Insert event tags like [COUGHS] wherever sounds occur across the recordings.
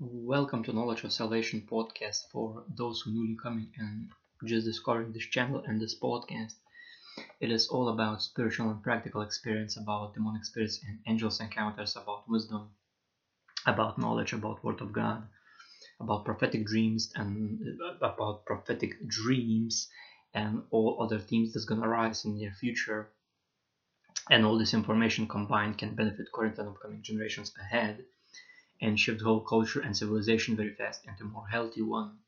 Welcome to Knowledge of Salvation podcast for those who newly coming and just discovering this channel and this podcast. It is all about spiritual and practical experience, about demonic spirits and angels encounters, about wisdom, about knowledge, about Word of God, about prophetic dreams and uh, about prophetic dreams and all other themes that's gonna arise in the near future. And all this information combined can benefit current and upcoming generations ahead and shift whole culture and civilization very fast into a more healthy one.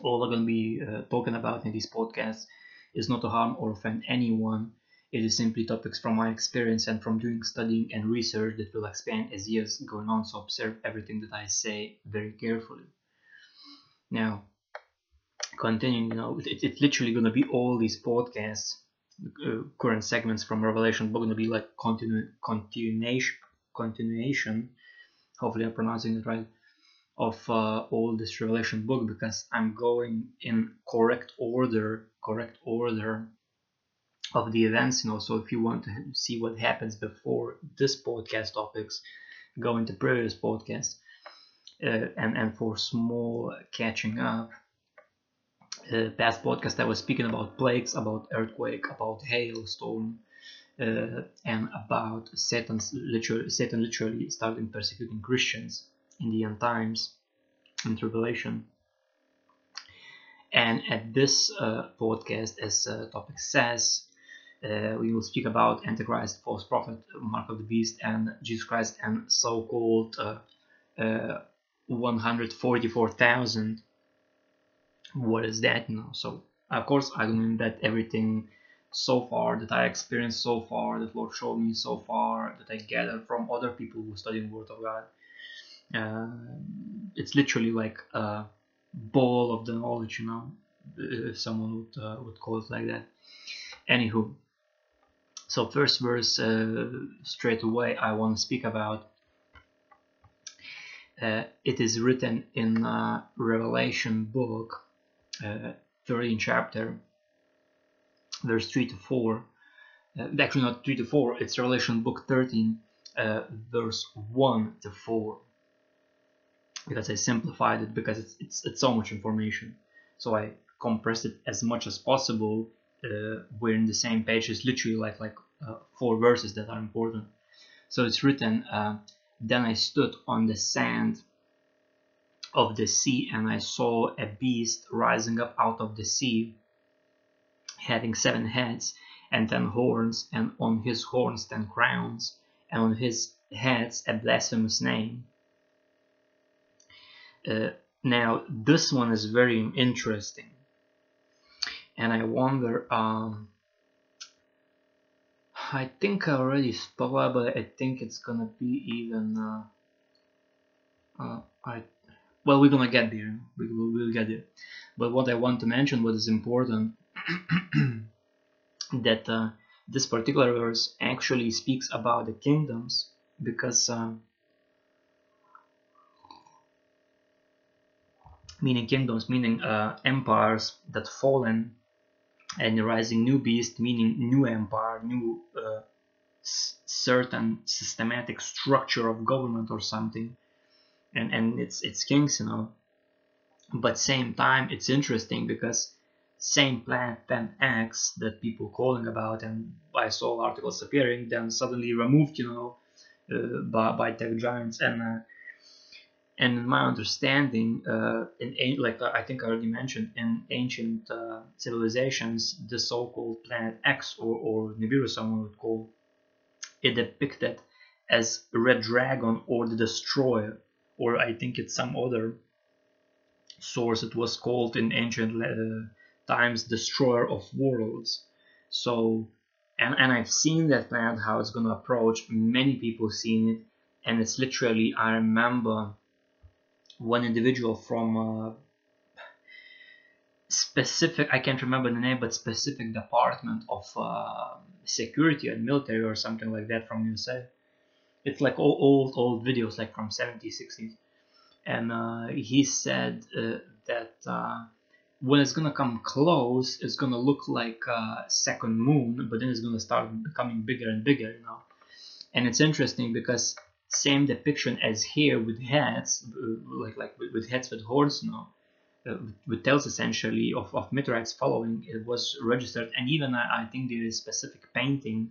All I'm going to be uh, talking about in these podcasts is not to harm or offend anyone. It is simply topics from my experience and from doing studying and research that will expand as years going on. So observe everything that I say very carefully. Now, continuing, you know, it, it's literally going to be all these podcasts, uh, current segments from Revelation, but going to be like continu- continuation, continuation hopefully I'm pronouncing it right, of uh, all this Revelation book because I'm going in correct order, correct order of the events, you know. So if you want to see what happens before this podcast topics, go into previous podcasts, uh, and and for small catching up. Uh, past podcast I was speaking about plagues, about earthquake, about hailstorm, uh, and about Satan's literally, Satan literally starting persecuting Christians in the end times in tribulation. And at this uh, podcast, as uh, topic says, uh, we will speak about Antichrist, false prophet, mark of the beast, and Jesus Christ, and so-called uh, uh, 144,000. What is that? Know, so of course I don't mean that everything so far that I experienced so far, that Lord showed me so far, that I gathered from other people who study the Word of God. Uh, it's literally like a ball of the knowledge, you know, if someone would uh, would call it like that. Anywho, so first verse uh, straight away I want to speak about. Uh, it is written in Revelation book, 13 uh, chapter verse 3 to 4. Uh, actually, not 3 to 4, it's Revelation book 13, uh, verse 1 to 4. Because I simplified it because it's, it's, it's so much information. So I compressed it as much as possible. Uh, we're in the same page. It's literally like, like uh, four verses that are important. So it's written, uh, Then I stood on the sand of the sea and I saw a beast rising up out of the sea having seven heads and ten horns, and on his horns ten crowns, and on his heads a blasphemous name. Uh, now, this one is very interesting, and I wonder. Um, I think I already spoke, but I think it's gonna be even. Uh, uh, I well, we're gonna get there. We will we'll get there. But what I want to mention, what is important, [CLEARS THROAT] that uh, this particular verse actually speaks about the kingdoms because uh, meaning kingdoms meaning uh, empires that fallen and rising new beast meaning new empire new uh, certain systematic structure of government or something. And and it's it's kings you know. But same time it's interesting because same planet 10x that people calling about and I saw articles appearing then suddenly removed you know uh, by, by tech giants. And uh, and in my understanding uh, in like I think I already mentioned in ancient uh, civilizations the so-called planet X or, or Nibiru someone would call it depicted as red dragon or the destroyer or I think it's some other source. It was called in ancient uh, times destroyer of worlds. So, and, and I've seen that planet, how it's going to approach. Many people seen it. And it's literally, I remember one individual from a specific, I can't remember the name, but specific department of uh, security and military or something like that from USA. It's like old, old, old videos, like from 70s, 60s. And uh, he said uh, that uh, when it's gonna come close, it's gonna look like a second moon, but then it's gonna start becoming bigger and bigger, you know. And it's interesting because same depiction as here with heads, uh, like like with, heads with horns now, uh, with tails essentially of, of meteorites following. It was registered, and even I, I think there is specific painting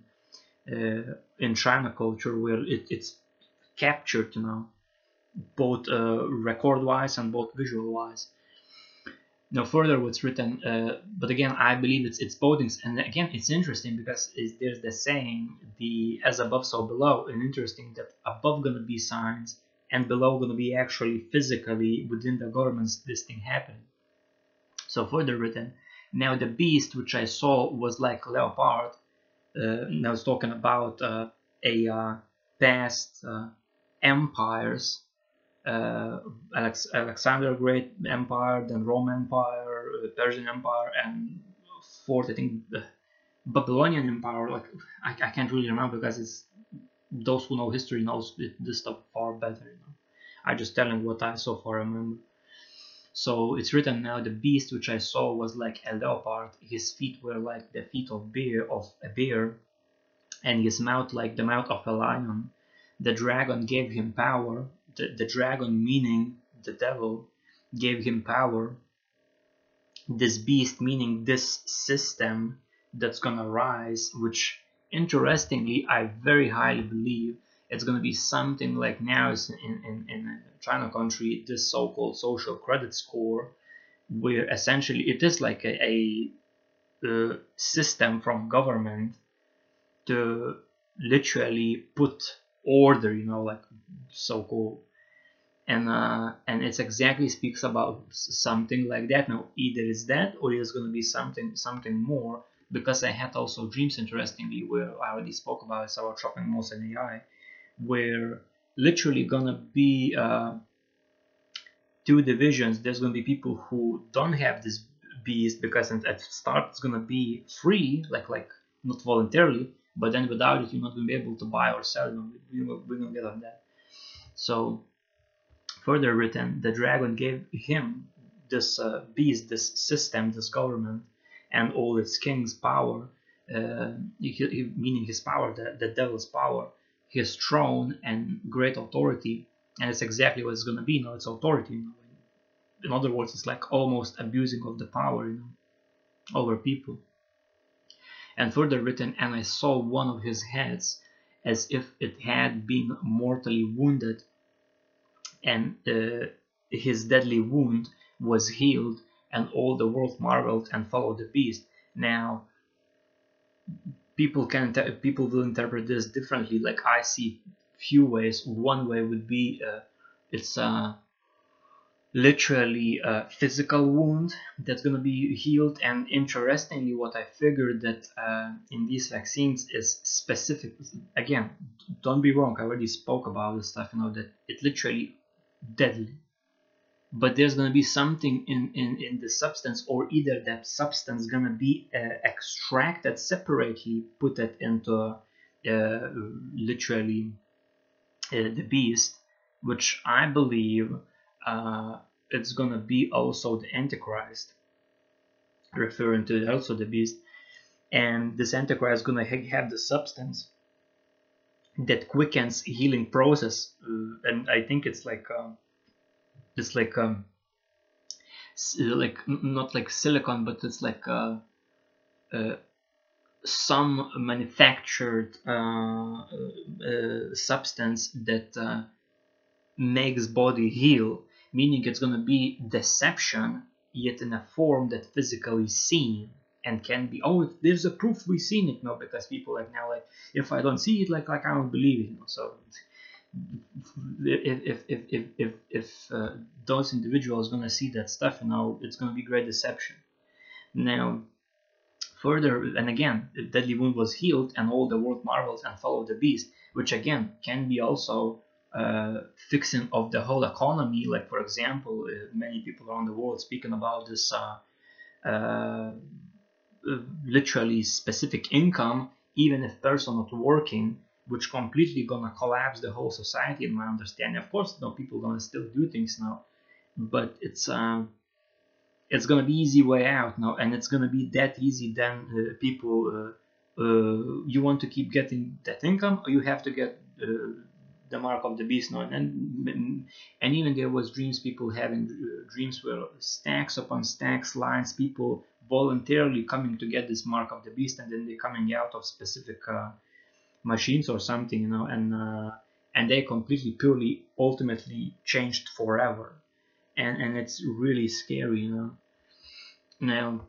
uh, in China culture where it, it's captured, you know, both uh, record-wise and both visual-wise. Now, further, what's written, uh, but again, I believe it's it's both things, and again, it's interesting because it's, there's the saying, the as above, so below, and interesting that above gonna be signs and below gonna be actually physically within the governments this thing happened. So further written, now the beast which I saw was like leopard. Uh, and I was talking about uh, a uh, past uh, empires uh, Alex- Alexander Great Empire, then Roman Empire, uh, Persian Empire, and fourth, I think, Babylonian Empire. Like I, I can't really remember because it's those who know history knows this stuff far better. You know, I just telling what I so far remember. So it's written now. The beast which I saw was like a leopard. His feet were like the feet of bear of a bear, and his mouth like the mouth of a lion. The dragon gave him power the, the dragon, meaning the devil, gave him power. This beast, meaning this system that's gonna rise, which interestingly, I very highly believe it's gonna be something like now in, in, in China country, this so-called social credit score, where essentially it is like a, a, a system from government to literally put order, you know, like so-called and uh, and it exactly speaks about something like that. Now either it's that or it's going to be something something more because i had also dreams interestingly where i already spoke about it's about shopping malls and ai where literally gonna be uh, two divisions. There's gonna be people who don't have this beast because at start it's gonna be free like like not voluntarily but then without it you're not gonna be able to buy or sell we're gonna get on that. So Further written, the dragon gave him this uh, beast, this system, this government, and all its king's power, uh, meaning his power, the, the devil's power, his throne and great authority. And it's exactly what it's going to be. You know, it's authority. You know? In other words, it's like almost abusing of the power you know, over people. And further written, and I saw one of his heads as if it had been mortally wounded and uh, his deadly wound was healed, and all the world marveled and followed the beast. Now, people can people will interpret this differently. Like I see few ways. One way would be uh, it's a literally a physical wound that's gonna be healed. And interestingly, what I figured that uh, in these vaccines is specific. Again, don't be wrong. I already spoke about this stuff. You know that it literally deadly. But there's to be something in, in, in the substance or either that substance to be uh, extracted separately put it into uh, literally uh, the beast which i believe uh, it's to be also the antichrist referring to also the beast. And this antichrist is going to have the substance that quickens healing process uh, and i think it's like uh, it's like um like not like silicon but it's like uh, uh some manufactured uh, uh, substance that uh, makes body heal meaning it's to be deception yet in a form that physically seen and can be oh there's a proof we've seen it no because people like now like if i don't see it like like i don't believe it you know? so if if if if if, uh, those individuals gonna see that stuff you know it's gonna be great deception now further and again the deadly wound was healed and all the world marvels and followed the beast which again can be also uh, fixing of the whole economy like for example uh, many people around the world speaking about this uh, uh literally specific income, even if person not working, which completely gonna collapse the whole society in my understanding. Of course, you know, people gonna still do things now, but it's uh, it's gonna be easy way out now, and it's gonna be that easy. Then uh, people, uh, uh, you want to keep getting that income, or you have to get uh, the mark of the beast now and and even there was dreams people having uh, dreams where stacks upon stacks lines people voluntarily coming to get this mark of the beast and then they're coming out of specific uh, machines or something you know and uh, and they completely purely ultimately changed forever. And and it's really scary you know. Now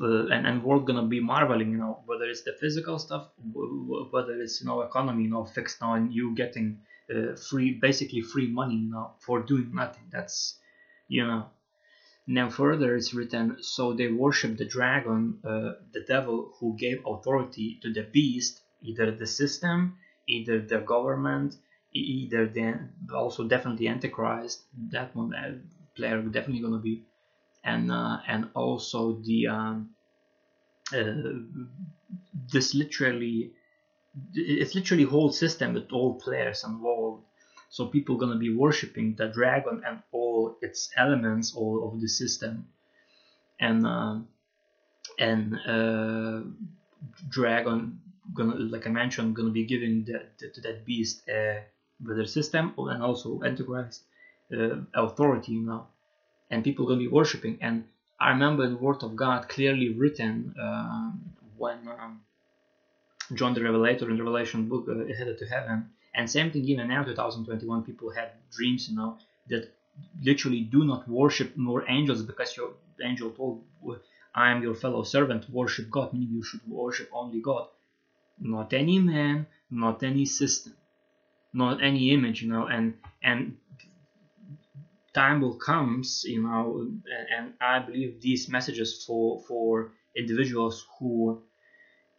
uh, and, and we're gonna be marveling you know whether it's the physical stuff whether it's you know economy you know fixed on you getting uh, free basically free money you know for doing nothing. That's you know now further it's written so they worship the dragon uh, the devil who gave authority to the beast either the system either the government either the also definitely antichrist that one uh, player definitely gonna be and uh, and also the um, uh, this literally it's literally whole system with all players involved so people gonna be worshiping the dragon and all its elements all of the system and uh, and uh, dragon gonna like i mentioned gonna be giving that to that beast a with their system and also antichrist uh, authority you know and people gonna be worshiping. And I remember the Word of God clearly written uh, when um, John the Revelator in the Revelation book uh, headed to heaven. And same thing even now, 2021, people had dreams, you know, that literally do not worship more angels because your angel told, I am your fellow servant, worship God, meaning you should worship only God. Not any man, not any system, not any image, you know, and and time will comes you know and i believe these messages for for individuals who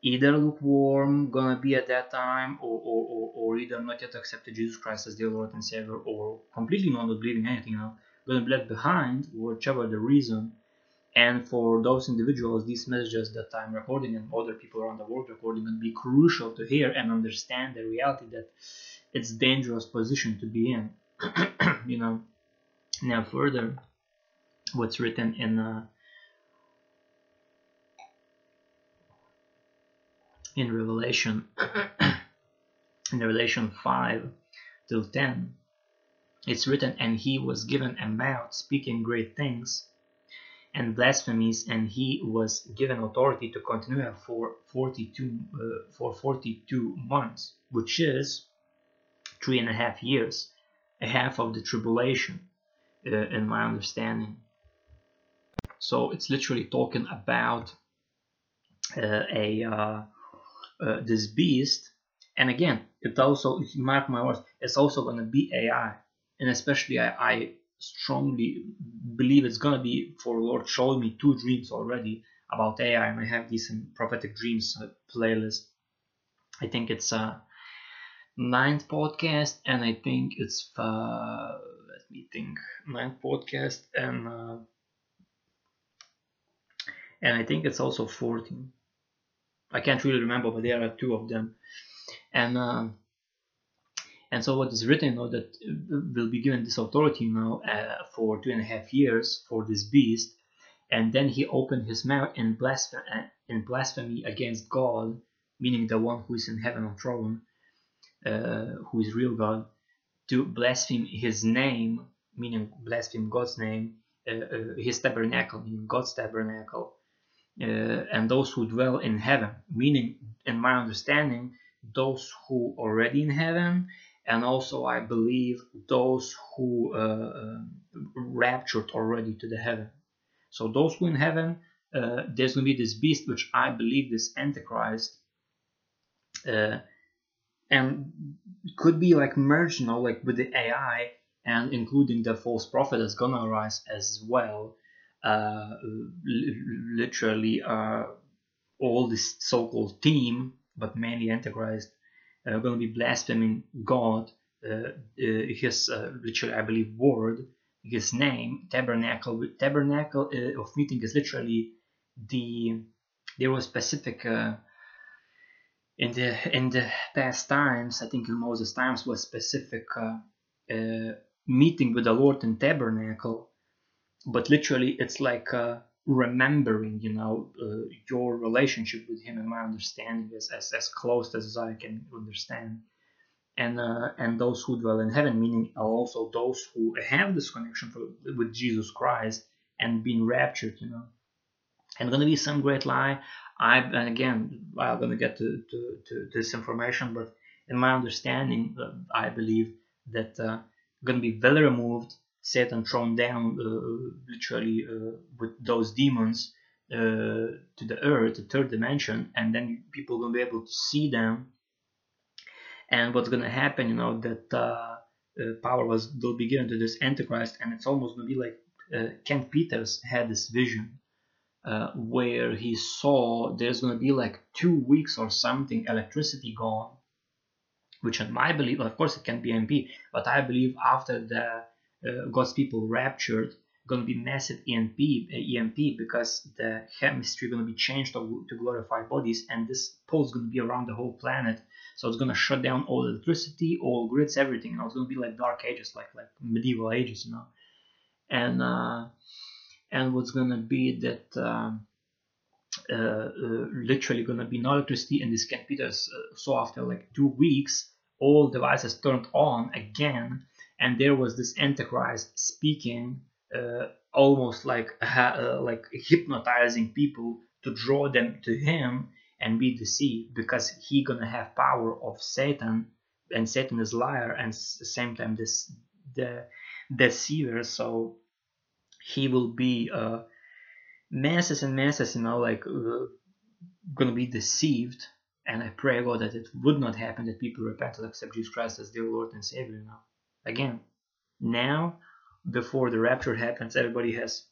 either lukewarm gonna be at that time or, or, or, or either not yet accepted jesus christ as their lord and savior or completely not believing anything you know gonna be left behind whichever the reason. And for those individuals these messages that i'm recording and other people around the world recording will be crucial to hear and understand the reality that it's dangerous position to be in. [CLEARS THROAT] You know now further, what's written in uh, in Revelation [COUGHS] in Revelation 5 till 10 it's written and he was given a mouth speaking great things and blasphemies and he was given authority to continue for 42 uh, for 42 months which is three and a half years a half of the tribulation uh, in my understanding. So it's literally talking about uh, a uh, this beast, and again, it also mark my words, it's also going to be AI, and especially I, I strongly believe it's going to be for Lord showing me two dreams already about AI, and I have these in prophetic dreams uh, playlist. I think it's a ninth podcast, and I think it's uh, let me think ninth podcast and uh, and I think it's also 14 I can't really remember but there are two of them. And uh, and so what is written now that will be given this authority now uh, for two and a half years for this beast and then he opened his mouth in blasphemy, in blasphemy against God meaning the one who is in heaven on throne uh, who is real God to blaspheme his name, meaning blaspheme God's name, uh, uh, his tabernacle, meaning God's tabernacle, uh, and those who dwell in heaven, meaning, in my understanding, those who already in heaven, and also I believe those who uh, uh, raptured already to the heaven. So those who in heaven, uh, there's to be this beast, which I believe this Antichrist and could be like merged you like with the ai and including the false prophet that's gonna arise as well uh, literally uh, all this so-called team but mainly antichrist are going to be blaspheming god uh, uh his uh, literally i believe word his name tabernacle tabernacle uh, of meeting is literally the there was specific in the in the past times, I think in Moses' times was specific uh, uh, meeting with the Lord in tabernacle, but literally it's like uh, remembering, you know, uh, your relationship with Him. And my understanding is as as close as I can understand. and uh, and those who dwell in heaven, meaning also those who have this connection for, with Jesus Christ and been raptured, you know. And gonna be some great lie. I and again, I'm gonna get to, to, to this information, but in my understanding, uh, I believe that uh, gonna be well removed, Satan thrown down, uh, literally uh, with those demons uh, to the earth, the third dimension, and then people gonna be able to see them. And what's to happen you know that power was will be given to this antichrist and it's almost to be like Kent Peters had this vision uh, where he saw there's going to be like two weeks or something electricity gone which in my belief of course it can be EMP but I believe after the God's people raptured going to be massive EMP, EMP because the chemistry going to be changed to, to glorify bodies and this pulse going to be around the whole planet so it's gonna shut down all electricity, all grids, everything. You know, it's gonna be like dark ages, like like medieval ages, you know. And uh, and what's gonna be that uh, uh, uh literally gonna be no electricity in this Kent Peters. Uh, so after like two weeks, all devices turned on again, and there was this Antichrist speaking, uh, almost like like hypnotizing people to draw them to him and be deceived because he gonna have power of Satan and Satan is liar and same time this the deceiver. So he will be uh, masses and masses you know like uh, gonna be deceived. And I pray God that it would not happen that people repent and accept Jesus Christ as their Lord and Savior you now again now before the rapture happens everybody has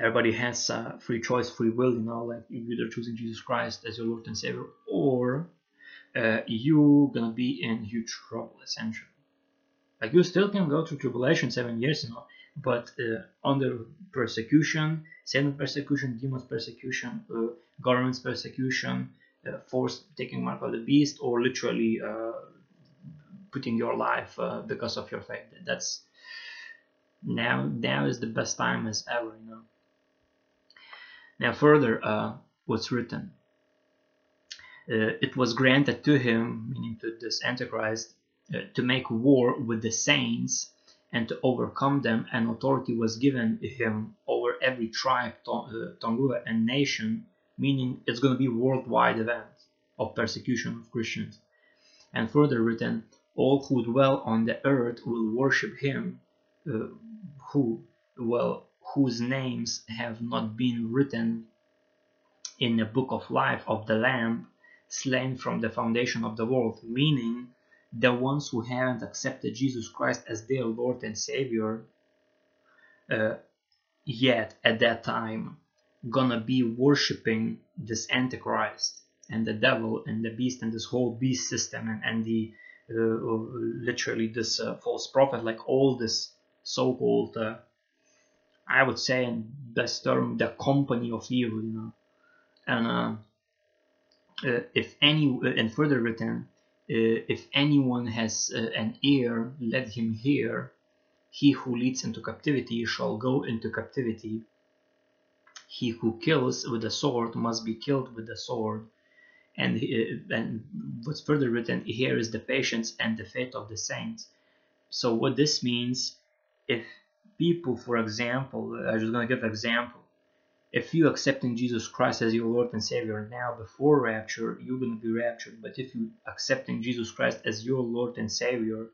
everybody has uh, free choice, free will, you know, like you're either choosing Jesus Christ as your Lord and Savior, or uh, you're gonna be in huge trouble, essentially. Like you still can go through tribulation seven years, you know, but uh, under persecution, Satan persecution, demons persecution, uh, government's persecution, uh, force taking mark of the beast, or literally uh, putting your life because of your faith. That's now now is the best time as ever, you know. Now further, uh, what's written? Uh, it was granted to him, meaning to this Antichrist, uh, to make war with the saints and to overcome them, and authority was given him over every tribe, uh, tongue, and nation, meaning it's going to be worldwide event of persecution of Christians. And further written, all who dwell on the earth will worship him uh, who, well, whose names have not been written in the book of life of the Lamb slain from the foundation of the world, meaning the ones who haven't accepted Jesus Christ as their Lord and Savior uh, yet at that time gonna be worshiping this Antichrist and the devil and the beast and this whole beast system and, and the literally this uh, false prophet like all this so-called uh, I would say in best term the company of evil, you know. And uh, uh, if any, and further written, uh, if anyone has uh, an ear, let him hear. He who leads into captivity shall go into captivity. He who kills with the sword must be killed with the sword. And, uh, and what's further written here is the patience and the faith of the saints. So what this means, if people, for example, I'm just going to give an example. If you accepting Jesus Christ as your Lord and Savior now before rapture, you're going to be raptured. But if you accepting Jesus Christ as your Lord and Savior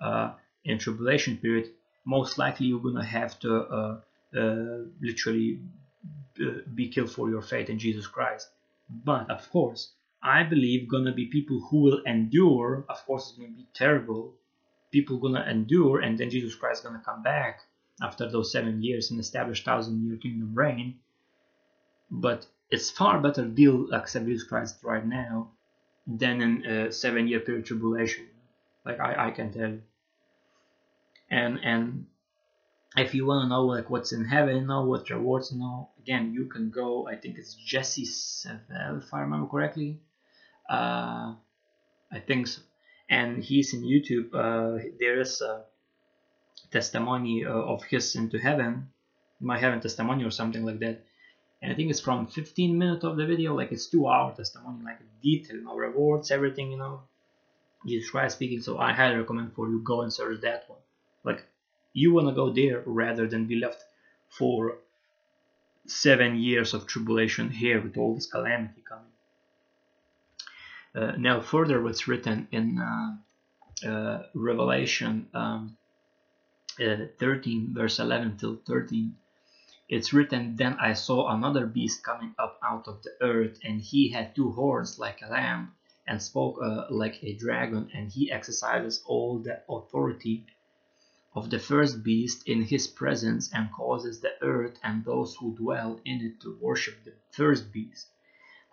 uh, in tribulation period, most likely you're going to have to uh, uh, literally uh, be killed for your faith in Jesus Christ. But of course, I believe gonna be people who will endure. Of course, it's gonna be terrible. People gonna endure, and then Jesus Christ gonna come back after those seven years and establish thousand year kingdom reign. But it's far better deal accept Jesus Christ right now than in a uh, seven year period tribulation. Like I, I can tell you. And and if you want to know like what's in heaven, know what rewards, know again you can go. I think it's Jesse Sevel, if I remember correctly. Uh, I think so. And he's in YouTube. Uh, there is a testimony uh, of his into heaven, my heaven testimony or something like that. And I think it's from 15 minutes of the video, like it's two hour testimony, like detail, know, rewards, everything, you know. Jesus Christ speaking. So I highly recommend for you go and search that one. Like you wanna go there rather than be left for seven years of tribulation here with all this calamity coming. Uh, now, further, what's written in uh, uh, Revelation um, uh, 13, verse 11 till 13, it's written, Then I saw another beast coming up out of the earth, and he had two horns like a lamb, and spoke uh, like a dragon, and he exercises all the authority of the first beast in his presence, and causes the earth and those who dwell in it to worship the first beast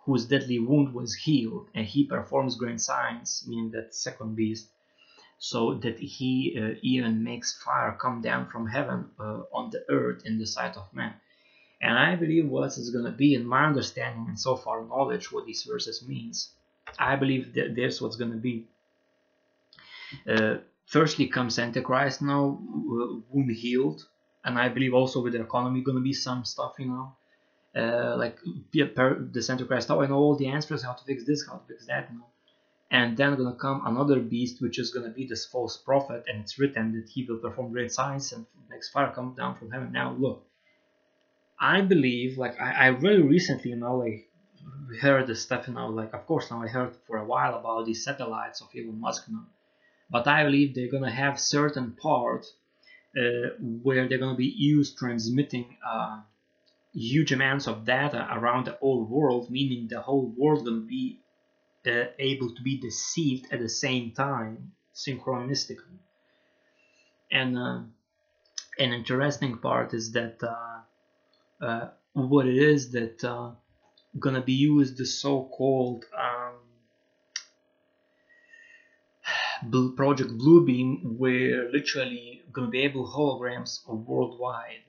whose deadly wound was healed, and he performs great signs, meaning that second beast, so that he uh, even makes fire come down from heaven uh, on the earth in the sight of man. And I believe what is going to be, in my understanding and so far knowledge, what these verses means. I believe that there's what's going to be. Uh, firstly comes Antichrist now, wound healed, and I believe also with the economy going to be some stuff, you know uh, like the Antichrist oh I know all the answers how to fix this how to fix that. And then gonna come another beast which is gonna be this false prophet and it's written that he will perform great signs and makes fire come down from heaven. Now look I believe like I, I very recently you know like heard this stuff you know like of course now I heard for a while about these satellites of Elon Musk you know. But I believe they're gonna have certain part uh, where they're gonna be used transmitting uh, huge amounts of data around the whole world, meaning the whole world will be uh, able to be deceived at the same time, synchronistically. And uh, an interesting part is that uh, uh what it is that uh, gonna be used the so-called um, Project Bluebeam, where literally gonna be able holograms worldwide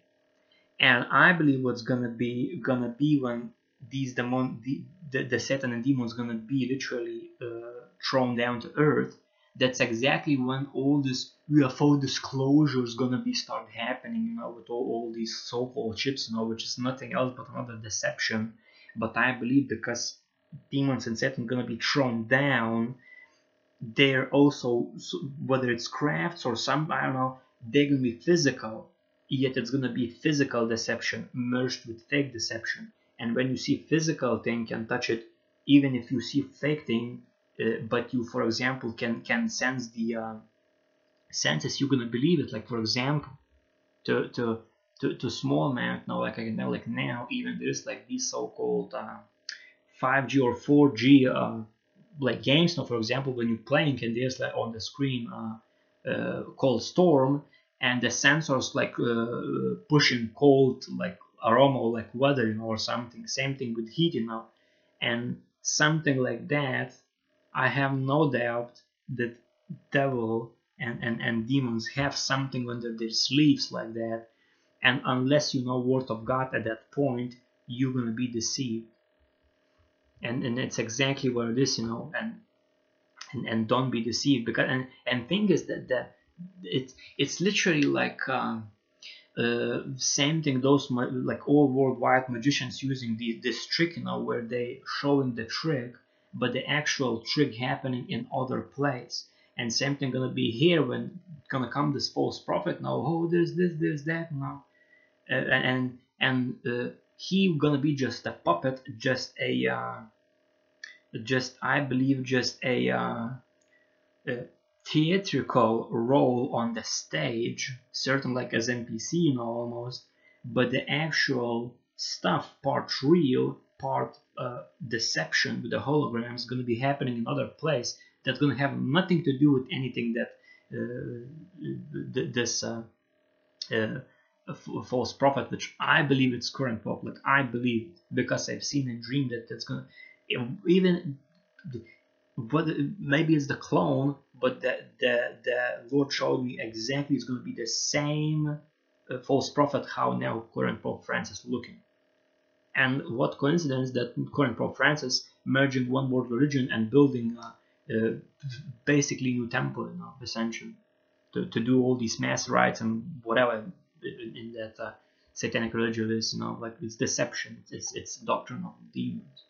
and I believe what's gonna be gonna be when these demon the, the, the Satan and demons gonna be literally uh, thrown down to earth. That's exactly when all this UFO disclosure is gonna be start happening, you know, with all, all these so-called chips, you know, which is nothing else but another deception. But I believe because demons and Satan gonna be thrown down, they're also whether it's crafts or some I don't know, they're gonna be physical yet it's going to be physical deception merged with fake deception. And when you see physical thing can touch it even if you see fake thing uh, but you for example can can sense the uh, senses you're to believe it. Like for example to to to, to small amount now like I know like now even there's like these so-called uh, 5G or 4G uh, like games. Now for example when you're playing and there's like on the screen uh, uh, called storm and the sensors like uh, pushing cold like aroma like weather you know or something. Same thing with heat you know. And something like that i have no doubt that devil and, and, and demons have something under their sleeves like that. And unless you know word of god at that point you're gonna be deceived. And and it's exactly what it is you know and and, and don't be deceived because and and thing is that that it's it's literally like um, uh, same thing those like all worldwide magicians using the, this trick you know where they showing the trick but the actual trick happening in other place. And same thing gonna be here when gonna come this false prophet now oh there's this there's that now uh, and and uh, he gonna be just a puppet just a uh, just I believe just a uh, uh, theatrical role on the stage, certain like as NPC, you know, almost, but the actual stuff, part real, part uh, deception with the hologram is going to be happening in other place that's going to have nothing to do with anything that uh, this uh, uh false prophet, which I believe it's current prophet. Like I believe because I've seen and dreamed that that's going to even what maybe it's the clone, but the the, the Lord showed me exactly it's going to be the same uh, false prophet how now current Pope Francis looking. And what coincidence that current Pope Francis merging one world religion and building uh, uh, basically new temple, you know, to, to do all these mass rites and whatever in that uh, satanic religion is, you know, like it's deception, it's it's doctrine of demons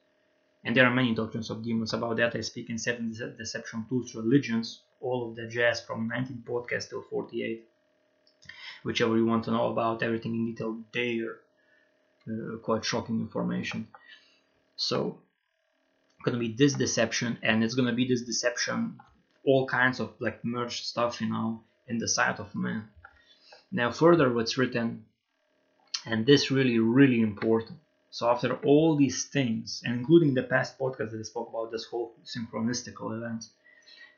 And there are many doctrines of demons. About that I speak in Seven Deception Tools Religions, all of the jazz from 19 podcast till 48. Whichever you want to know about everything in detail there. Uh, quite shocking information. So, gonna be this deception, and it's gonna be this deception, all kinds of like merged stuff, you know, in the sight of man. Now, further, what's written, and this really, really important. So, after all these things, and including the past podcast that I spoke about this whole synchronistical event,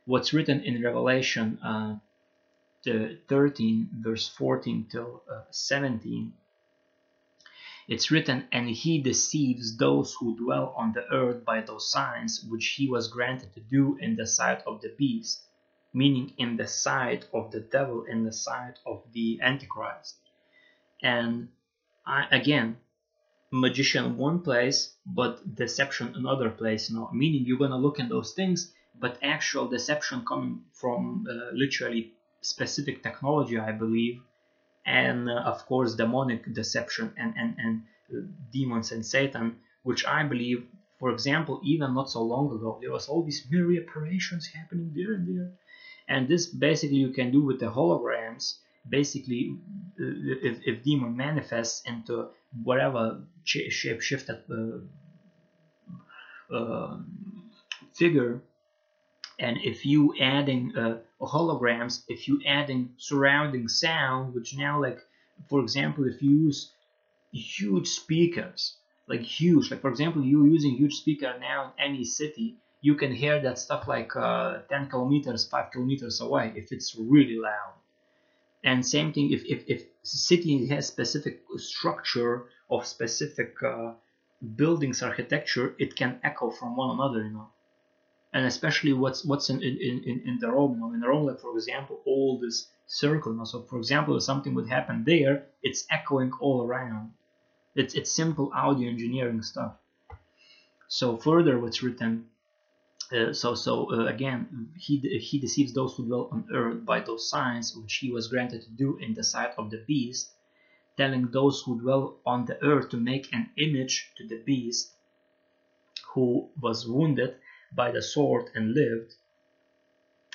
what's written in Revelation uh, 13, verse 14 till uh, 17 it's written, And he deceives those who dwell on the earth by those signs which he was granted to do in the sight of the beast, meaning in the sight of the devil, in the sight of the Antichrist. And I, again, magician one place, but deception another place. You know, meaning you're gonna look in those things, but actual deception coming from uh, literally specific technology, I believe, and uh, of course demonic deception and, and, and uh, demons and Satan, which I believe, for example, even not so long ago, there was all these mirror operations happening there and there. And this basically you can do with the holograms. Basically, uh, if, if demon manifests into whatever shape shifted uh, uh, figure, and if you adding uh, holograms if you adding surrounding sound which now like for example if you use huge speakers like huge like for example you using huge speaker now in any city you can hear that stuff like uh, 10 kilometers 5 kilometers away if it's really loud and same thing if if, if city has specific structure of specific uh, buildings architecture it can echo from one another you know and especially what's what's in in, in, in the Rome. You know, in Rome, like for example, all this circle. You know, so for example, if something would happen there, it's echoing all around. It's it's simple audio engineering stuff. So further, what's written. Uh, so so uh, again, he he deceives those who dwell on earth by those signs which he was granted to do in the sight of the beast, telling those who dwell on the earth to make an image to the beast who was wounded by the sword and lived.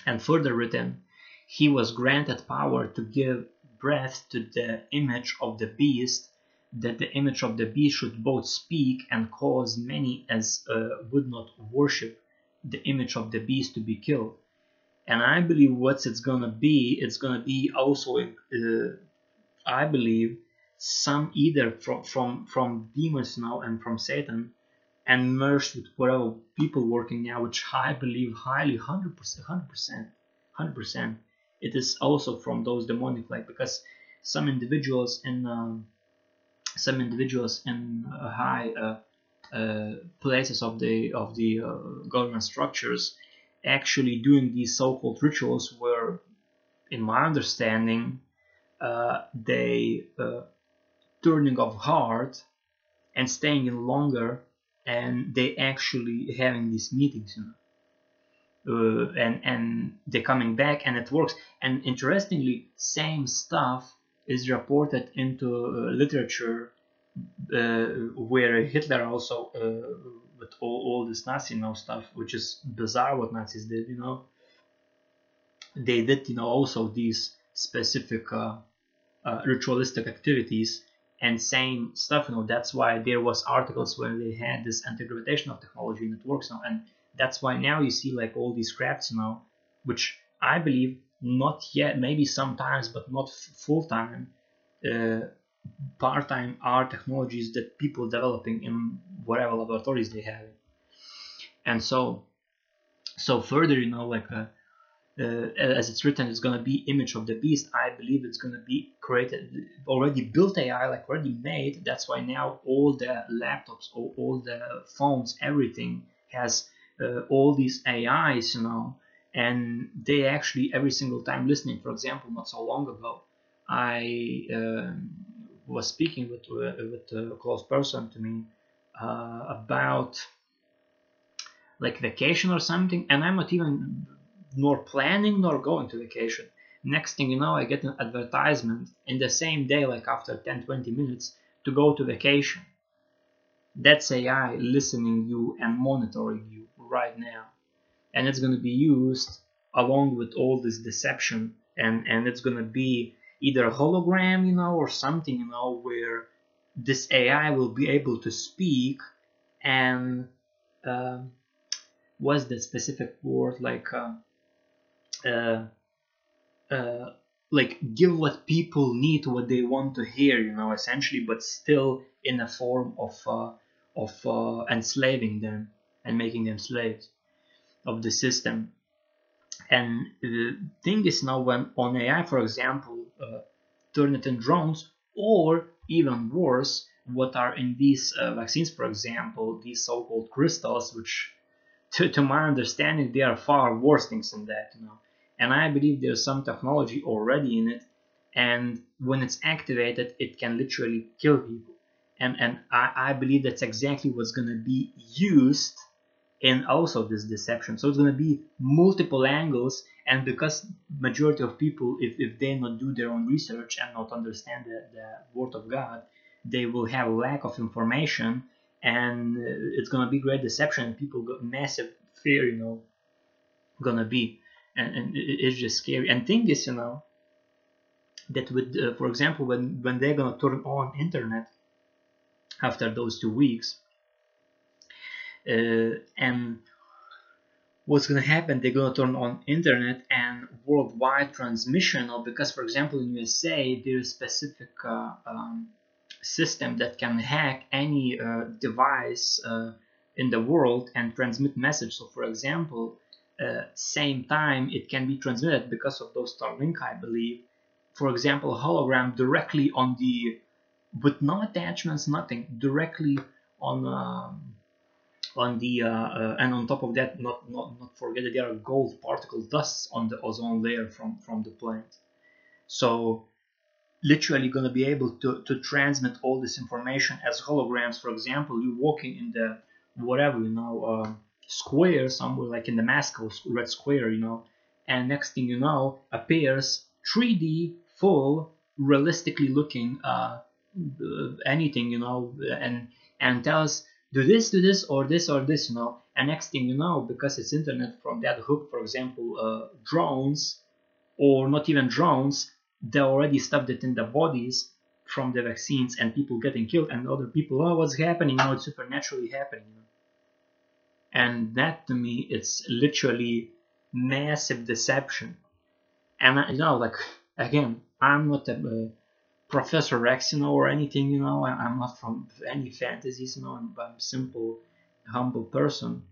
And further written, he was granted power to give breath to the image of the beast, that the image of the beast should both speak and cause many as uh, would not worship the image of the beast to be killed. And I believe what it's gonna be, it's gonna be also, uh, I believe, some either from from from demons now and from Satan and merged with whatever people working now, which I believe highly 100%, 100%, 100%. It is also from those demonic, like because some individuals in um, some individuals in uh, high uh, places of the of the uh, government structures actually doing these so-called rituals where, in my understanding, uh, they uh, turning of heart and staying in longer and they actually having these meetings you know. Uh, and and they're coming back and it works. And interestingly same stuff is reported into uh, literature uh, where Hitler also uh, with all, all this Nazi you know stuff which is bizarre what Nazis did you know. They did you know also these specific uh, uh, ritualistic activities and same stuff you know. That's why there was articles where they had this anti-gravitational technology it works now and that's why now you see like all these crafts know which i believe not yet maybe sometimes but not full-time uh, part-time are technologies that people developing in whatever laboratories they have and so so further you know like uh, uh, as it's written, it's going to be image of the beast. I believe it's going to be created, already built AI, like already made. That's why now all the laptops, all, all the phones, everything has uh, all these AIs, you know, and they actually every single time listening. For example, not so long ago, I uh, was speaking with uh, with a close person to me uh, about like vacation or something, and I'm not even nor planning nor going to vacation. Next thing you know, I get an advertisement in the same day, like after 10 20 minutes, to go to vacation. that's AI listening you and monitoring you right now. And it's going to be used along with all this deception and, and it's going to be either a hologram, you know, or something, you know, where this AI will be able to speak and uh, what's the specific word? Like uh, uh, uh, like give what people need what they want to hear you know essentially but still in a form of uh, of uh, enslaving them and making them slaves of the system and the thing is now when on AI for example uh, turn it in drones or even worse what are in these uh, vaccines for example these so-called crystals which to, to my understanding they are far worse things than that you know. And I believe there's some technology already in it and when it's activated it can literally kill people. And and I, I believe that's exactly what's going to be used in also this deception. So it's going to be multiple angles and because majority of people if, if they not do their own research and not understand the, the word of god they will have lack of information and it's going to be great deception people got massive fear you know gonna be and, and it's just scary. And thing is you know that with uh, for example when when they're gonna turn on internet after those two weeks uh, and what's gonna happen they're gonna turn on internet and worldwide transmission or because for example in usa there's a specific uh, um, system that can hack any uh, device uh, in the world and transmit message so for example uh, same time it can be transmitted because of those Starlink, I believe. For example, hologram directly on the, with no attachments, nothing, directly on um, on the uh, uh, and on top of that, not not not forget that there are gold particle dusts on the ozone layer from from the planet. So literally going to be able to, to transmit all this information as holograms. For example, you're walking in the whatever you know. Uh, square somewhere like in the Moscow red square, you know, and next thing you know appears 3D full realistically looking uh, anything, you know, and and tells do this, do this, or this, or this, you know, and next thing you know, because it's internet from that hook, for example, uh, drones or not even drones, they already stuffed it in the bodies from the vaccines and people getting killed and other people, oh, what's happening? You know, it's supernaturally happening. And that to me it's literally massive deception and I, you know like again i'm not a uh, professor x you know or anything you know I, am not from any fantasies you know i'm, I'm a simple humble person.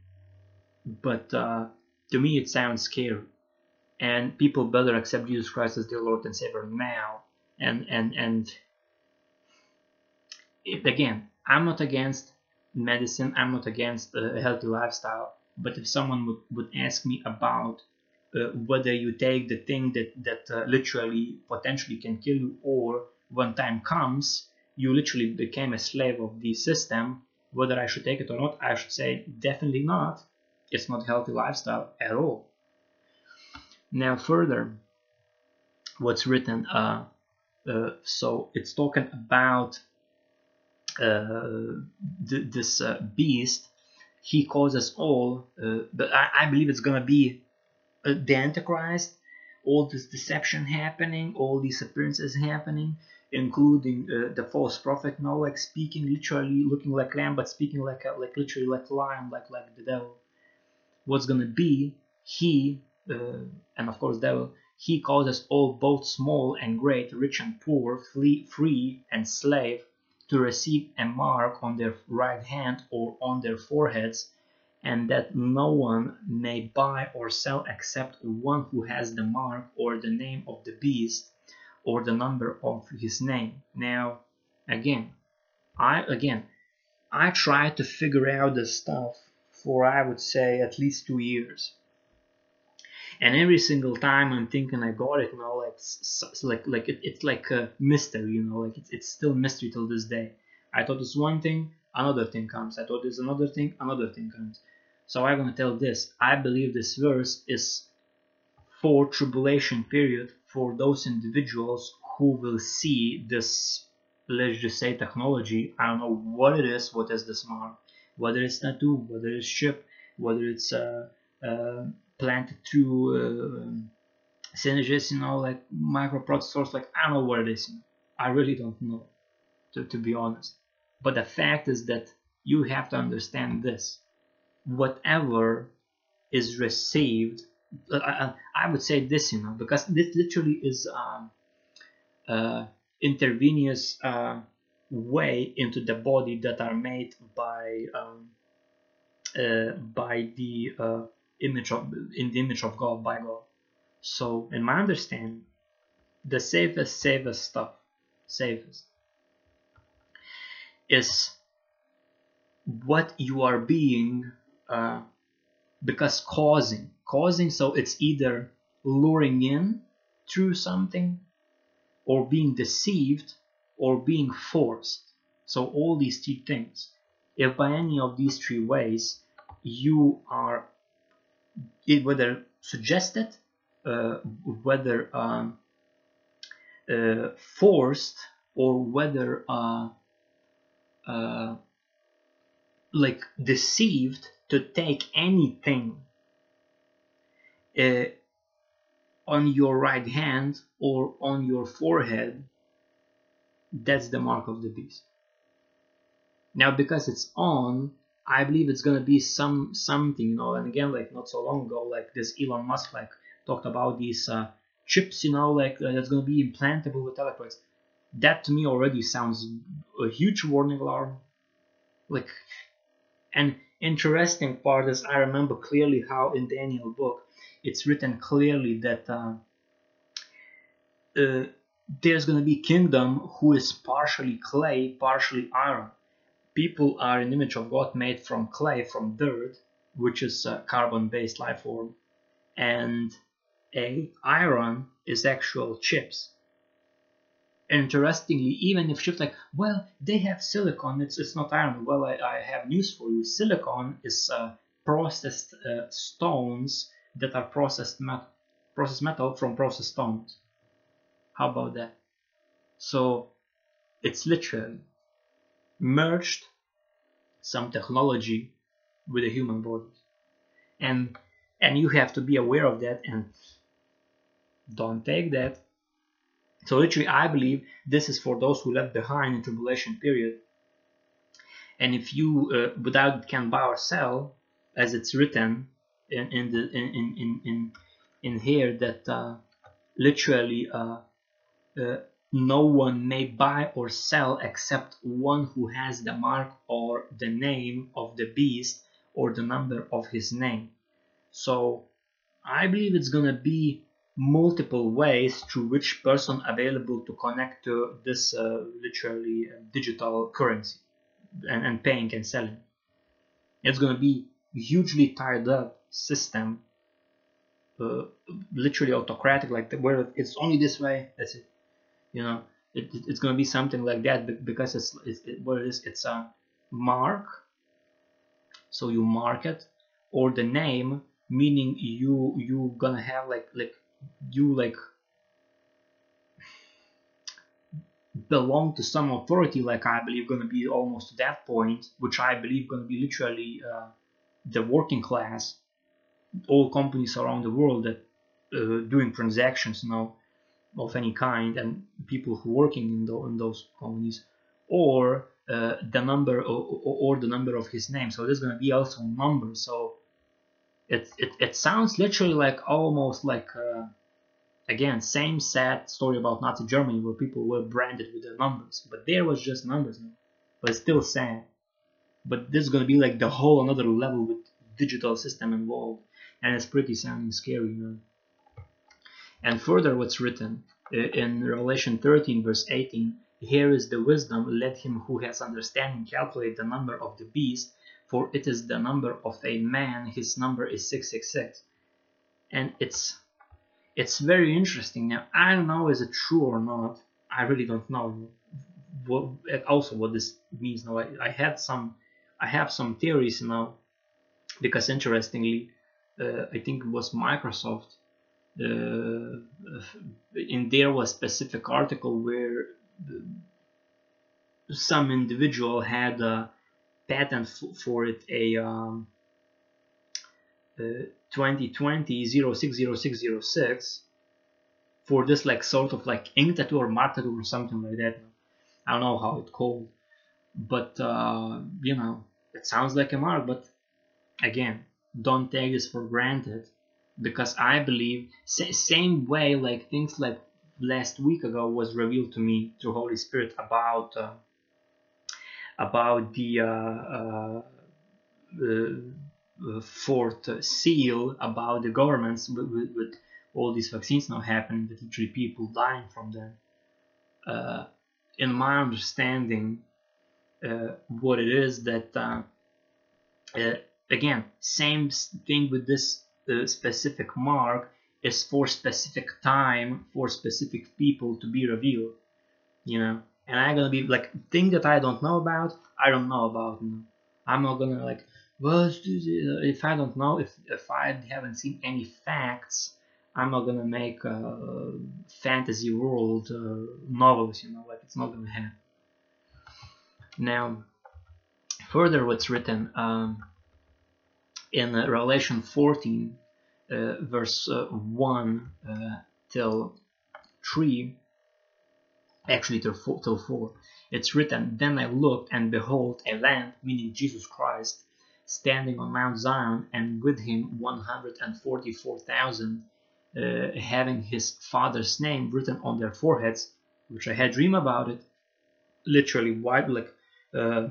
But uh, to me it sounds scary. And people better accept jesus christ as their lord and savior now. And and and it, again i'm not against medicine. I'm not against a healthy lifestyle, but if someone would, would ask me about uh, whether you take the thing that that uh, literally potentially can kill you, or when time comes, you literally became a slave of the system, whether I should take it or not, I should say definitely not. It's not healthy lifestyle at all. Now further, what's written? Uh, uh so it's talking about uh, th- this uh, beast, he causes all. Uh, but I, I believe it's gonna be the Antichrist. All this deception happening, all these appearances happening, including uh, the false prophet like speaking literally looking like lamb but speaking like a, like literally like lion like like the devil. What's gonna be he uh, and of course devil he causes all both small and great rich and poor free, free and slave to receive a mark on their right hand or on their foreheads, and that no one may buy or sell except one who has the mark or the name of the beast or the number of his name. Now, again, I again, I tried to figure out this stuff for I would say at least two years and every single time I'm thinking I got it, you know, like like like it, it's like a mystery, you know, like it's, it's still mystery till this day. I thought it's one thing, another thing comes. I thought there's another thing, another thing comes. So I'm gonna tell this. I believe this verse is for tribulation period for those individuals who will see this let's just say technology. I don't know what it is. What is this mark? Whether it's tattoo, whether it's chip, whether it's uh, uh, planted through uh, synergies, you know, like microprocessors. Like I don't know what it is. I really don't know, to, to be honest. But the fact is that you have to understand this. Whatever is received, I, I would say this, you know, because this literally is um, uh, intravenous uh, way into the body that are made by um, uh, by the uh, image of in the image of God by God. So, in my understanding, the safest, safest stuff, safest, is what you are being uh, because causing causing so it's either luring in through something or being deceived or being forced. So all these three things. If by any of these three ways you are whether suggested uh, whether um, uh, forced or whether uh, uh, like deceived to take anything uh, on your right hand or on your forehead that's the mark of the beast. Now because it's on i believe it's gonna be some something you know and again like not so long ago like this elon musk like talked about these uh, chips you know like uh, that's gonna be implantable with electrodes that to me already sounds a huge warning alarm. Like and interesting part is i remember clearly how in daniel book it's written clearly that uh, uh, there's to be kingdom who is partially clay partially iron. People are an image of god made from clay from dirt which is a carbon based life form and a iron is actual chips interestingly, even if shift like, well, they have silicon, it's, it's not iron. Well, I, I have news for you. Silicon is uh, processed uh, stones that are processed, met- processed metal from processed stones. How about that? So it's literally merged some technology with the human body. And and you have to be aware of that and don't take that so literally, I believe this is for those who left behind in tribulation period. And if you uh, without can buy or sell, as it's written in in the in in in in here that uh, literally uh, uh, no one may buy or sell except one who has the mark or the name of the beast or the number of his name. So I believe it's gonna be multiple ways through which person available to connect to this uh, literally uh, digital currency and, and paying and selling. It's going to be hugely tied up system, uh, literally autocratic, like the, where it's only this way. That's it. You know, it, it's going to be something like that because it's, it's it, what it is. It's a mark. So you mark it, or the name, meaning you you gonna have like like you like belong to some authority like i believe going to be almost to that point which i believe going to be literally uh, the working class all companies around the world that uh, doing transactions you know of any kind and people who working in, the, in those companies or uh, the number or, or, the number of his name. So there's going to be also numbers. So it, it, it sounds literally like almost like uh, again same sad story about Nazi Germany where people were branded with their numbers, but there was just numbers, man. but it's still sad. But this is gonna be like the whole another level with digital system involved, and it's pretty sounding scary, man. And further, what's written uh, in Revelation 13 verse 18. Here is the wisdom, let him who has understanding calculate the number of the beast, for it is the number of a man, his number is 666. And it's it's very interesting. Now I don't know is it true or not. I really don't know what also what this means. Now I, I had some I have some theories now because interestingly uh, I think it was Microsoft uh, in there was specific article where some individual had a patent for it a um, uh, 2020 060606 for this like sort of like ink tattoo or mark tattoo or something like that. I don't know how it's called, but uh, you know it sounds like a mark. But again, don't take this for granted because I believe same way like things like last week ago was revealed to me through Holy Spirit about uh, about the uh, uh, fourth seal about the governments with, with, with, all these vaccines now happening, that literally people dying from them. Uh, in my understanding, uh, what it is that uh, again, same thing with this specific mark is for specific time for specific people to be revealed you know and i'm gonna be like thing that i don't know about i don't know about i'm not gonna like well if i don't know if if i haven't seen any facts i'm not gonna make a fantasy world uh, novels you know like it's not gonna happen. Now further what's written um, in uh, Revelation 14, uh, verse uh, 1 till 3, actually till 4, till 4, it's written, Then I looked, and behold, a Lamb, meaning Jesus Christ, standing on Mount Zion, and with him 144,000, uh, having his father's name written on their foreheads, which I had dream about it, literally white, like uh,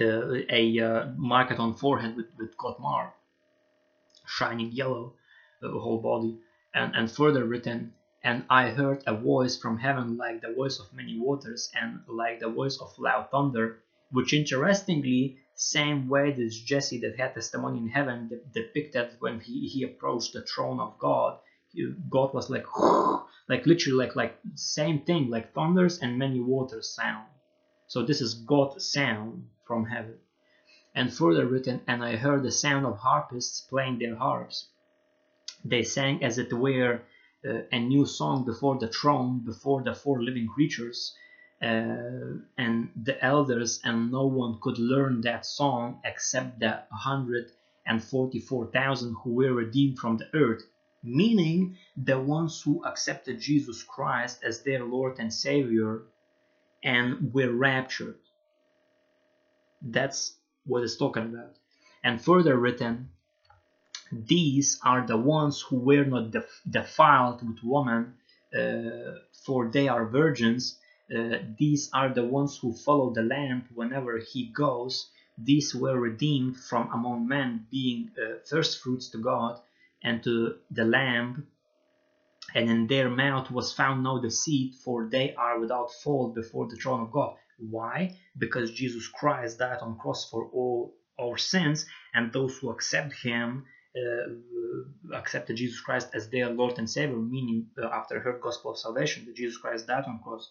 uh, a uh, market on forehead with, with God mark, shining yellow, the whole body, and, and further written, and I heard a voice from heaven like the voice of many waters and like the voice of loud thunder, which interestingly, same way this Jesse that had testimony in heaven depicted when he, he approached the throne of God. God was like, [GASPS] like literally like like same thing, like thunders and many waters sound. So this is God sound from heaven. And further written, And I heard the sound of harpists playing their harps. They sang as it were uh, a new song before the throne, before the four living creatures, uh, and the elders, and no one could learn that song except the 144,000 who were redeemed from the earth, meaning the ones who accepted Jesus Christ as their Lord and Savior and were raptured. That's what it's talking about. And further written, these are the ones who were not def- defiled with woman, uh, for they are virgins. Uh, these are the ones who follow the Lamb whenever he goes. These were redeemed from among men, being uh, first fruits to God and to the Lamb. And in their mouth was found no deceit, for they are without fault before the throne of God. Why? Because Jesus Christ died on cross for all our sins, and those who accept Him uh, accepted Jesus Christ as their Lord and Savior, meaning uh, after her gospel of salvation, that Jesus Christ died on cross,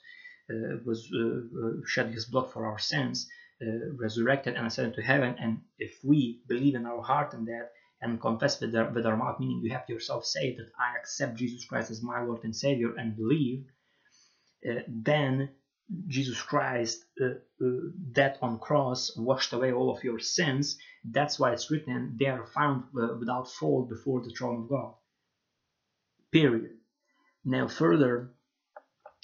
uh, was uh, uh, shed His blood for our sins, uh, resurrected and ascended to heaven. And if we believe in our heart in that and confess with our, with our mouth, meaning you have to yourself say that I accept Jesus Christ as my Lord and Savior and believe, then Jesus Christ uh, uh, death on cross washed away all of your sins. That's why it's written, they are found uh, without fault before the throne of God. Period. Now further,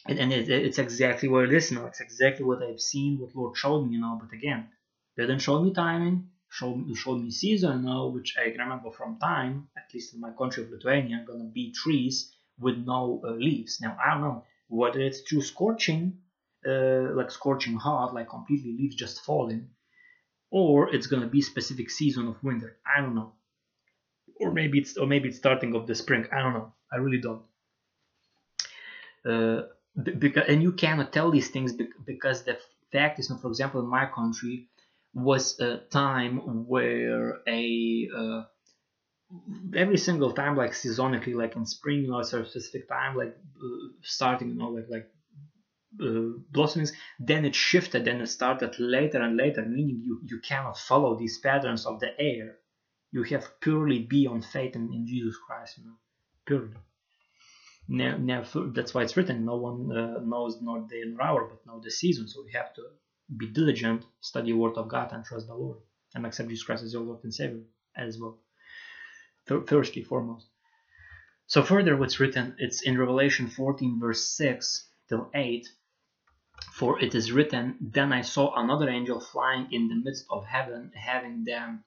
and, and it, it's exactly what it is now. It's exactly what I've seen, what Lord showed me, you know. But again, they didn't show me timing. Showed, showed me season, now, which I remember from time, at least in my country of Lithuania, gonna be trees with no uh, leaves. Now I don't know whether it's too scorching uh, like scorching hot, like completely leaves just falling, or it's gonna be specific season of winter. I don't know, or maybe it's or maybe it's starting of the spring. I don't know. I really don't. Uh, because and you cannot tell these things because the fact is, for example, in my country was a time where a uh, every single time like seasonally like in spring you know a specific time like uh, starting you know like like uh, blossomings then it shifted then it started later and later meaning you you cannot follow these patterns of the air you have purely be on faith in, in jesus christ you know purely Now, now that's why it's written. No one uh, knows not day nor hour, but know the season. So we have to be diligent, study the word of God, and trust the Lord, and accept Jesus Christ as your Lord and Savior as well. Firstly, foremost. So further, what's written, it's in Revelation 14, verse 6 till 8. For it is written, Then I saw another angel flying in the midst of heaven, having the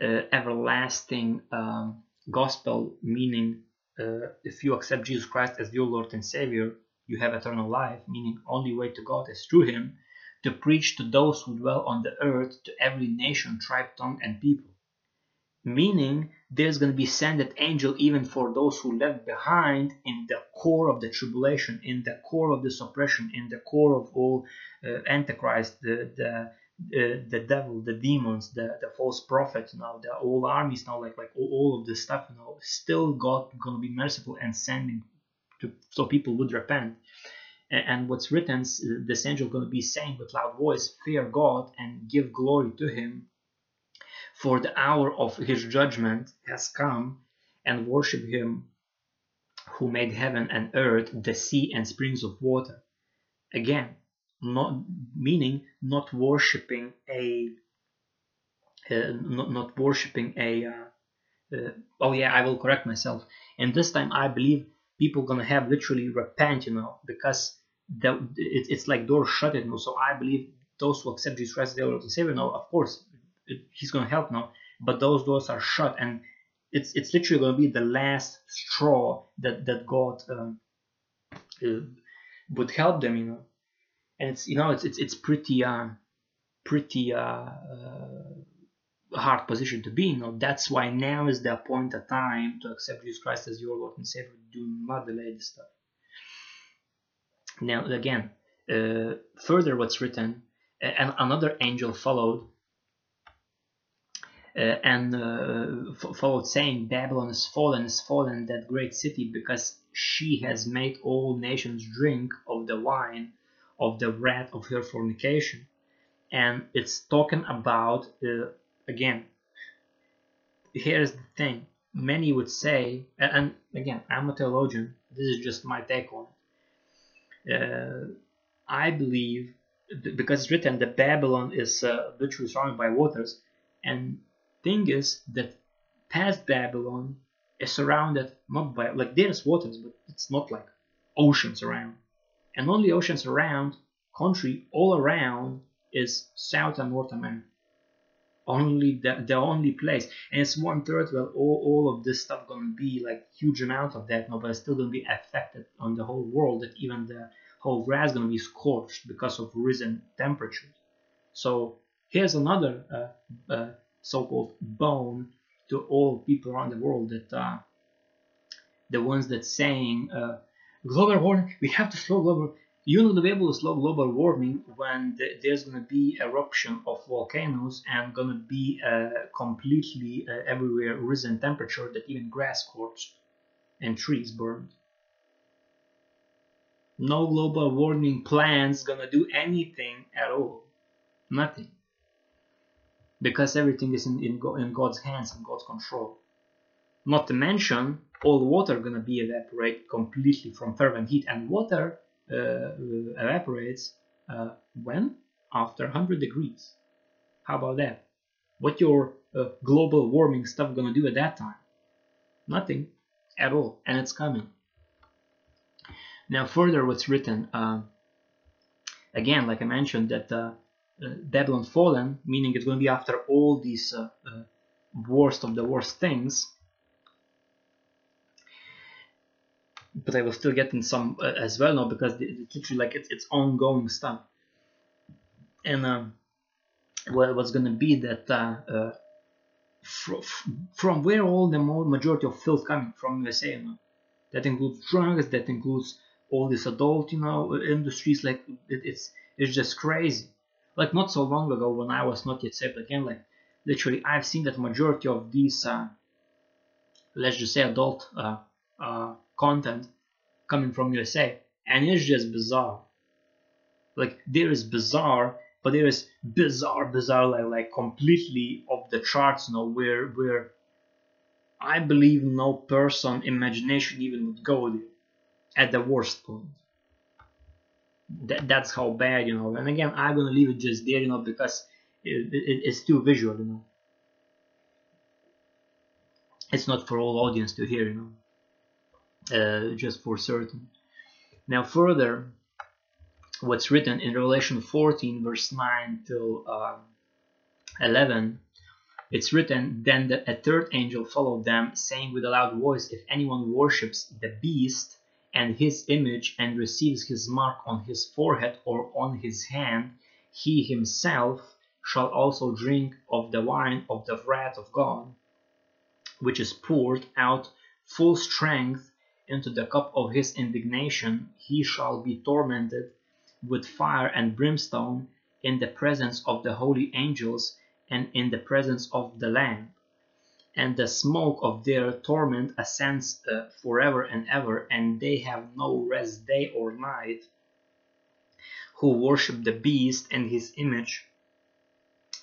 uh, everlasting um, gospel, meaning uh, if you accept Jesus Christ as your Lord and Savior, you have eternal life, meaning only way to God is through Him, to preach to those who dwell on the earth, to every nation, tribe, tongue, and people. Meaning, there's going to be sent an angel even for those who left behind in the core of the tribulation, in the core of this oppression, in the core of all uh, Antichrist, the, the uh, the devil, the demons, the, the false prophet, you know, the all armies now, like like all, all of this stuff, you know, still God gonna be merciful and sending to so people would repent. And, and what's written, this angel gonna be saying with loud voice, fear God and give glory to Him, for the hour of His judgment has come, and worship Him who made heaven and earth, the sea and springs of water. Again, not meaning not worshiping a uh, not, not worshiping a uh, uh, oh yeah i will correct myself and this time i believe people gonna have literally repent you know because the, it, it's like door shut you know so i believe those who accept jesus christ as their lord and savior now of course he's gonna help now but those doors are shut and it's it's literally gonna be the last straw that that god um, uh, would help them you know and it's you know it's it's it's pretty uh, pretty uh, uh, hard position to be. You know, that's why now is the appointed time to accept Jesus Christ as your Lord and Savior. Do not delay this stuff. Now again, uh, further what's written, and another angel followed. Uh, and uh, followed saying, Babylon is fallen, is fallen, that great city, because she has made all nations drink of the wine of the wrath of her fornication. And it's talking about, uh, again, here's the thing. Many would say, and again, I'm a theologian, this is just my take on it. Uh, I believe, because it's written that Babylon is uh, literally surrounded by waters, and thing is that past Babylon is surrounded not by, like there's waters, but it's not like oceans around and only oceans around country all around is South and North America. Only the, the only place, and it's one third. Well, all, all of this stuff gonna be like huge amount of that, no, but it's still gonna be affected on the whole world. That even the whole grass gonna be scorched because of risen temperatures. So here's another uh, uh, so-called bone to all people around the world that uh, the ones that saying uh, global warming, we have to slow global. You're not be able to slow global warming when there's going to be eruption of volcanoes and to be a completely uh, everywhere risen temperature that even grass scorched and trees burned. No global warming plans gonna do anything at all. Nothing. Because everything is in, in, in God's hands and God's control. Not to mention, all water gonna be evaporate completely from fervent heat, and water uh, evaporates uh, when after 100 degrees. How about that? What your uh, global warming stuff gonna do at that time? Nothing at all, and it's coming. Now, further, what's written uh, again, like I mentioned, that uh, Babylon fallen, meaning it's going to be after all these worst of the worst things but I was still getting some uh, as well now because it's literally like it's, it's ongoing stuff. And um, well, what's gonna be that uh, uh, fr- from where all the majority of filth coming from USA, you know? that includes drugs, that includes all this adult, you know, industries. Like it, it's it's just crazy. Like not so long ago when I was not yet saved again, like literally I've seen that majority of these, uh, let's just say adult uh, uh, content coming from USA, and it's just bizarre. Like there is bizarre, but there is bizarre, bizarre, like like completely off the charts. You know, where where I believe no person imagination even would go there at the worst point. That, that's how bad, you know. And again, I'm gonna leave it just there, you know, because it, it, it's too visual, you know. It's not for all audience to hear, you know. Uh, just for certain. Now, further, what's written in Revelation 14, verse 9 till uh, 11 it's written, Then the, a third angel followed them, saying with a loud voice, If anyone worships the beast and his image and receives his mark on his forehead or on his hand, he himself shall also drink of the wine of the wrath of God, which is poured out full strength into the cup of his indignation. He shall be tormented with fire and brimstone in the presence of the holy angels and in the presence of the Lamb. And the smoke of their torment ascends uh, forever and ever, and they have no rest day or night, who worship the beast and his image,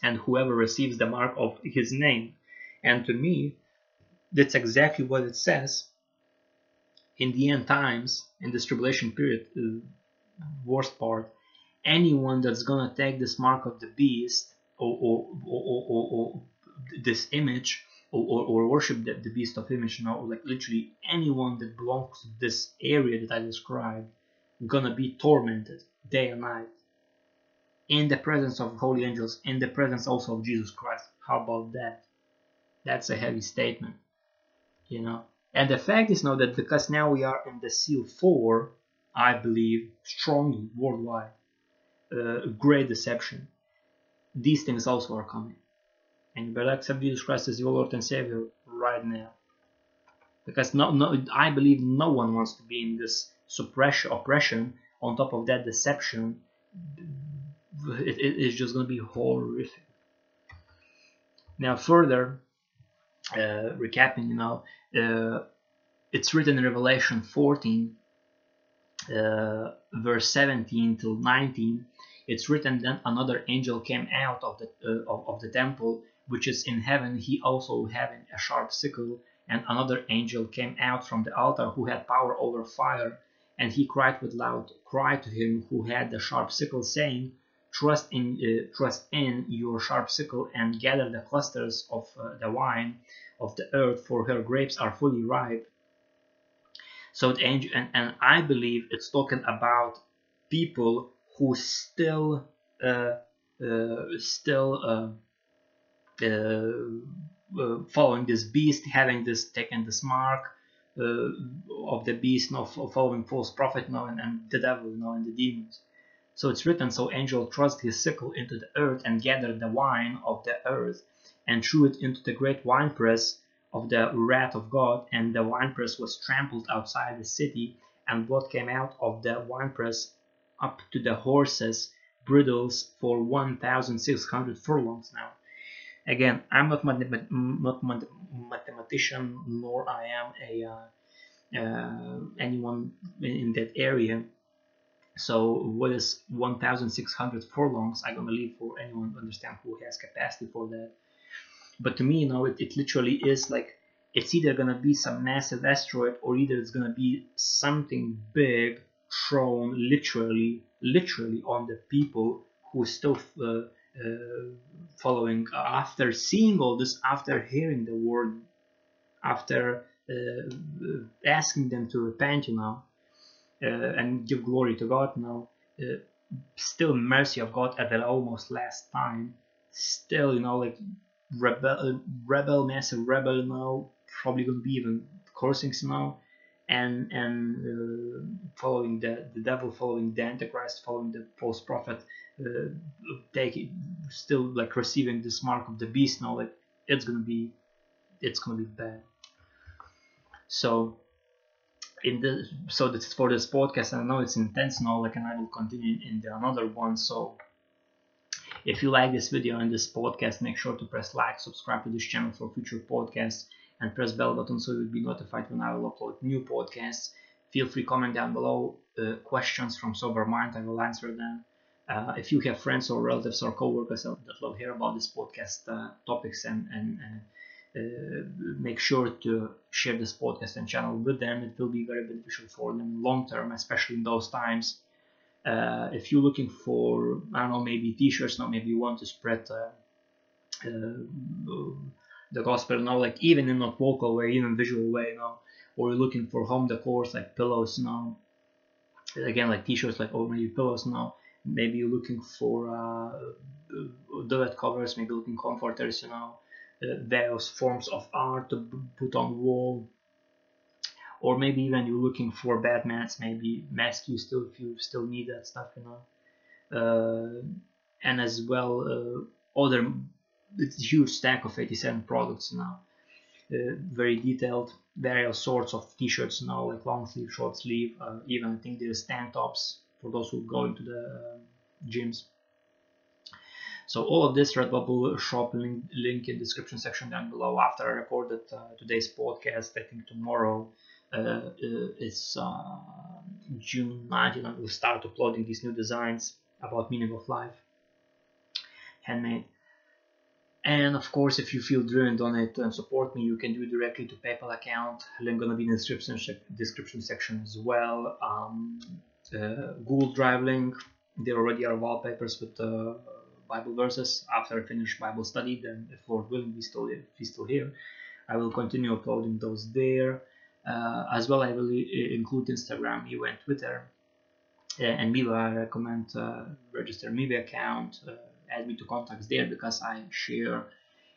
and whoever receives the mark of his name. And to me, that's exactly what it says in the end times, in this tribulation period, uh, worst part, anyone that's gonna take this mark of the beast or, or, or, or this image or, or, worship the, the beast of image, know, like literally anyone that belongs to this area that I described, gonna be tormented day and night in the presence of holy angels, in the presence also of Jesus Christ. How about that? That's a heavy statement, you know. And the fact is now that because now we are in the seal four, I believe strongly worldwide, uh, great deception these things also are coming. And you better accept Jesus Christ as your Lord and Savior right now. Because no, no, I believe no one wants to be in this suppression, oppression, on top of that deception. It, it, it's just going to be horrific. Now, further, uh, recapping, you know, uh, it's written in Revelation 14, uh, verse 17 till 19 it's written then another angel came out of the uh, of, of the temple which is in heaven he also having a sharp sickle and another angel came out from the altar who had power over fire. And he cried with loud cry to him who had the sharp sickle saying trust in uh, trust in your sharp sickle and gather the clusters of uh, the wine of the earth for her grapes are fully ripe. So the angel and, and i believe it's talking about people who still uh, uh, still uh, Uh, uh, following this beast, having this taken this mark uh, of the beast, now following false prophet, now and, and the devil, now and the demons. So it's written, so angel thrust his sickle into the earth and gathered the wine of the earth and threw it into the great winepress of the wrath of God, and the winepress was trampled outside the city, and blood came out of the winepress up to the horses' bridles for 1,600 furlongs now. Again, I'm not, math- not mathematician, nor I am a uh, uh, anyone in that area. So what is 1,600 furlongs? I'm gonna leave for anyone to understand who has capacity for that. But to me, you know, it, it literally is like it's either gonna be some massive asteroid or either it's gonna be something big thrown literally literally on the people who still uh, following after seeing all this after hearing the word after uh, asking them to repent you know uh, and give glory to god uh, still mercy of god at the almost last time still you know like rebel rebel massive rebel know probably gonna be even cursing know and and uh, following the, the devil, following the antichrist, following the false prophet, uh, taking still like receiving this mark of the beast now, like it's gonna be it's gonna be bad. So in the so that's for this podcast. I know it's intense now, like, and I will continue in the another one. So if you like this video and this podcast, make sure to press like, subscribe to this channel for future podcasts and press bell button so you'll be notified when I will upload new podcasts. Feel free comment down below uh, questions from sober mind. I will answer them. Uh, if you have friends or relatives or coworkers that love hear about this podcast uh, topics and, and uh, make sure to share this podcast and channel with them. It will be very beneficial for them long term, especially in those times. Uh, if you're looking for, I don't know, maybe t-shirts now, maybe you want to spread uh, uh the gospel now, like even in a vocal way, even visual way now, or you're looking for home decor like pillows now, again like t-shirts like oh maybe pillows now, maybe you're looking for uh, duvet covers, maybe looking comforters, you know, uh, various forms of art to put on wall. Or maybe even you're looking for bad mats maybe mask you still if you still need that stuff you know. Uh, and as well uh, other it's a huge stack of 87 products now uh, very detailed various sorts of t-shirts now like long sleeve short sleeve uh, even i think there's tank tops for those who go into the gyms so all of this Redbubble shop link, link in description section down below. After I recorded uh, today's podcast, I think tomorrow uh, uh is uh, June 19. I will start uploading these new designs about meaning of life, handmade. And of course, if you feel driven, on it and support me, you can do it directly to PayPal account. Link gonna be in the description description section as well. Um, uh, Google Drive link. There already are wallpapers with uh, Bible verses after I finish Bible study. Then, if Lord willing, we still if still here, I will continue uploading those there. Uh, as well, I will include Instagram, and Twitter. Uh, and MeWe, I recommend uh, register MeWe account, uh, add me to contacts there because I share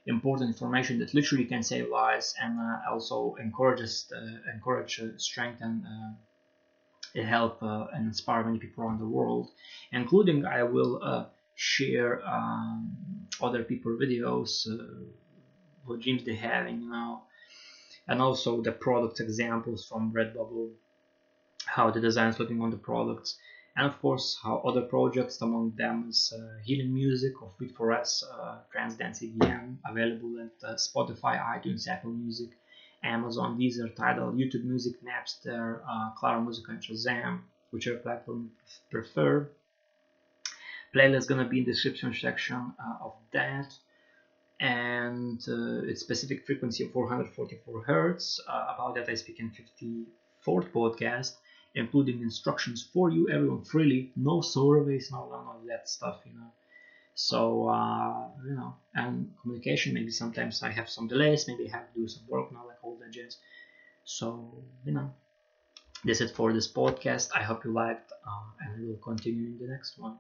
important information that literally can save lives and uh, also encourages uh, encourage strength and help and inspire many people around the world, including I will share um, other people videos, uh, what dreams they have, and you know, and also the product examples from Redbubble, how the designs looking on the products, and of course how other projects, among them is uh, Healing Music of Fit for Us, uh, Trance Dance EDM, available at uh, Spotify, iTunes, Apple Music, Amazon, Deezer, Tidal, YouTube Music, Napster, uh, Claro Music, and Shazam, whichever platform you prefer. Playlist gonna be in the description section uh, of that. And uh, its specific frequency of 444 hertz. Uh, about that i speak in 54th podcast including instructions for you everyone freely no surveys no none of that stuff you know. So uh, you know and communication maybe sometimes i have some delays maybe i have to do some work now like all that jazz so you know this is it for this podcast. I hope you liked uh, and we will continue in the next one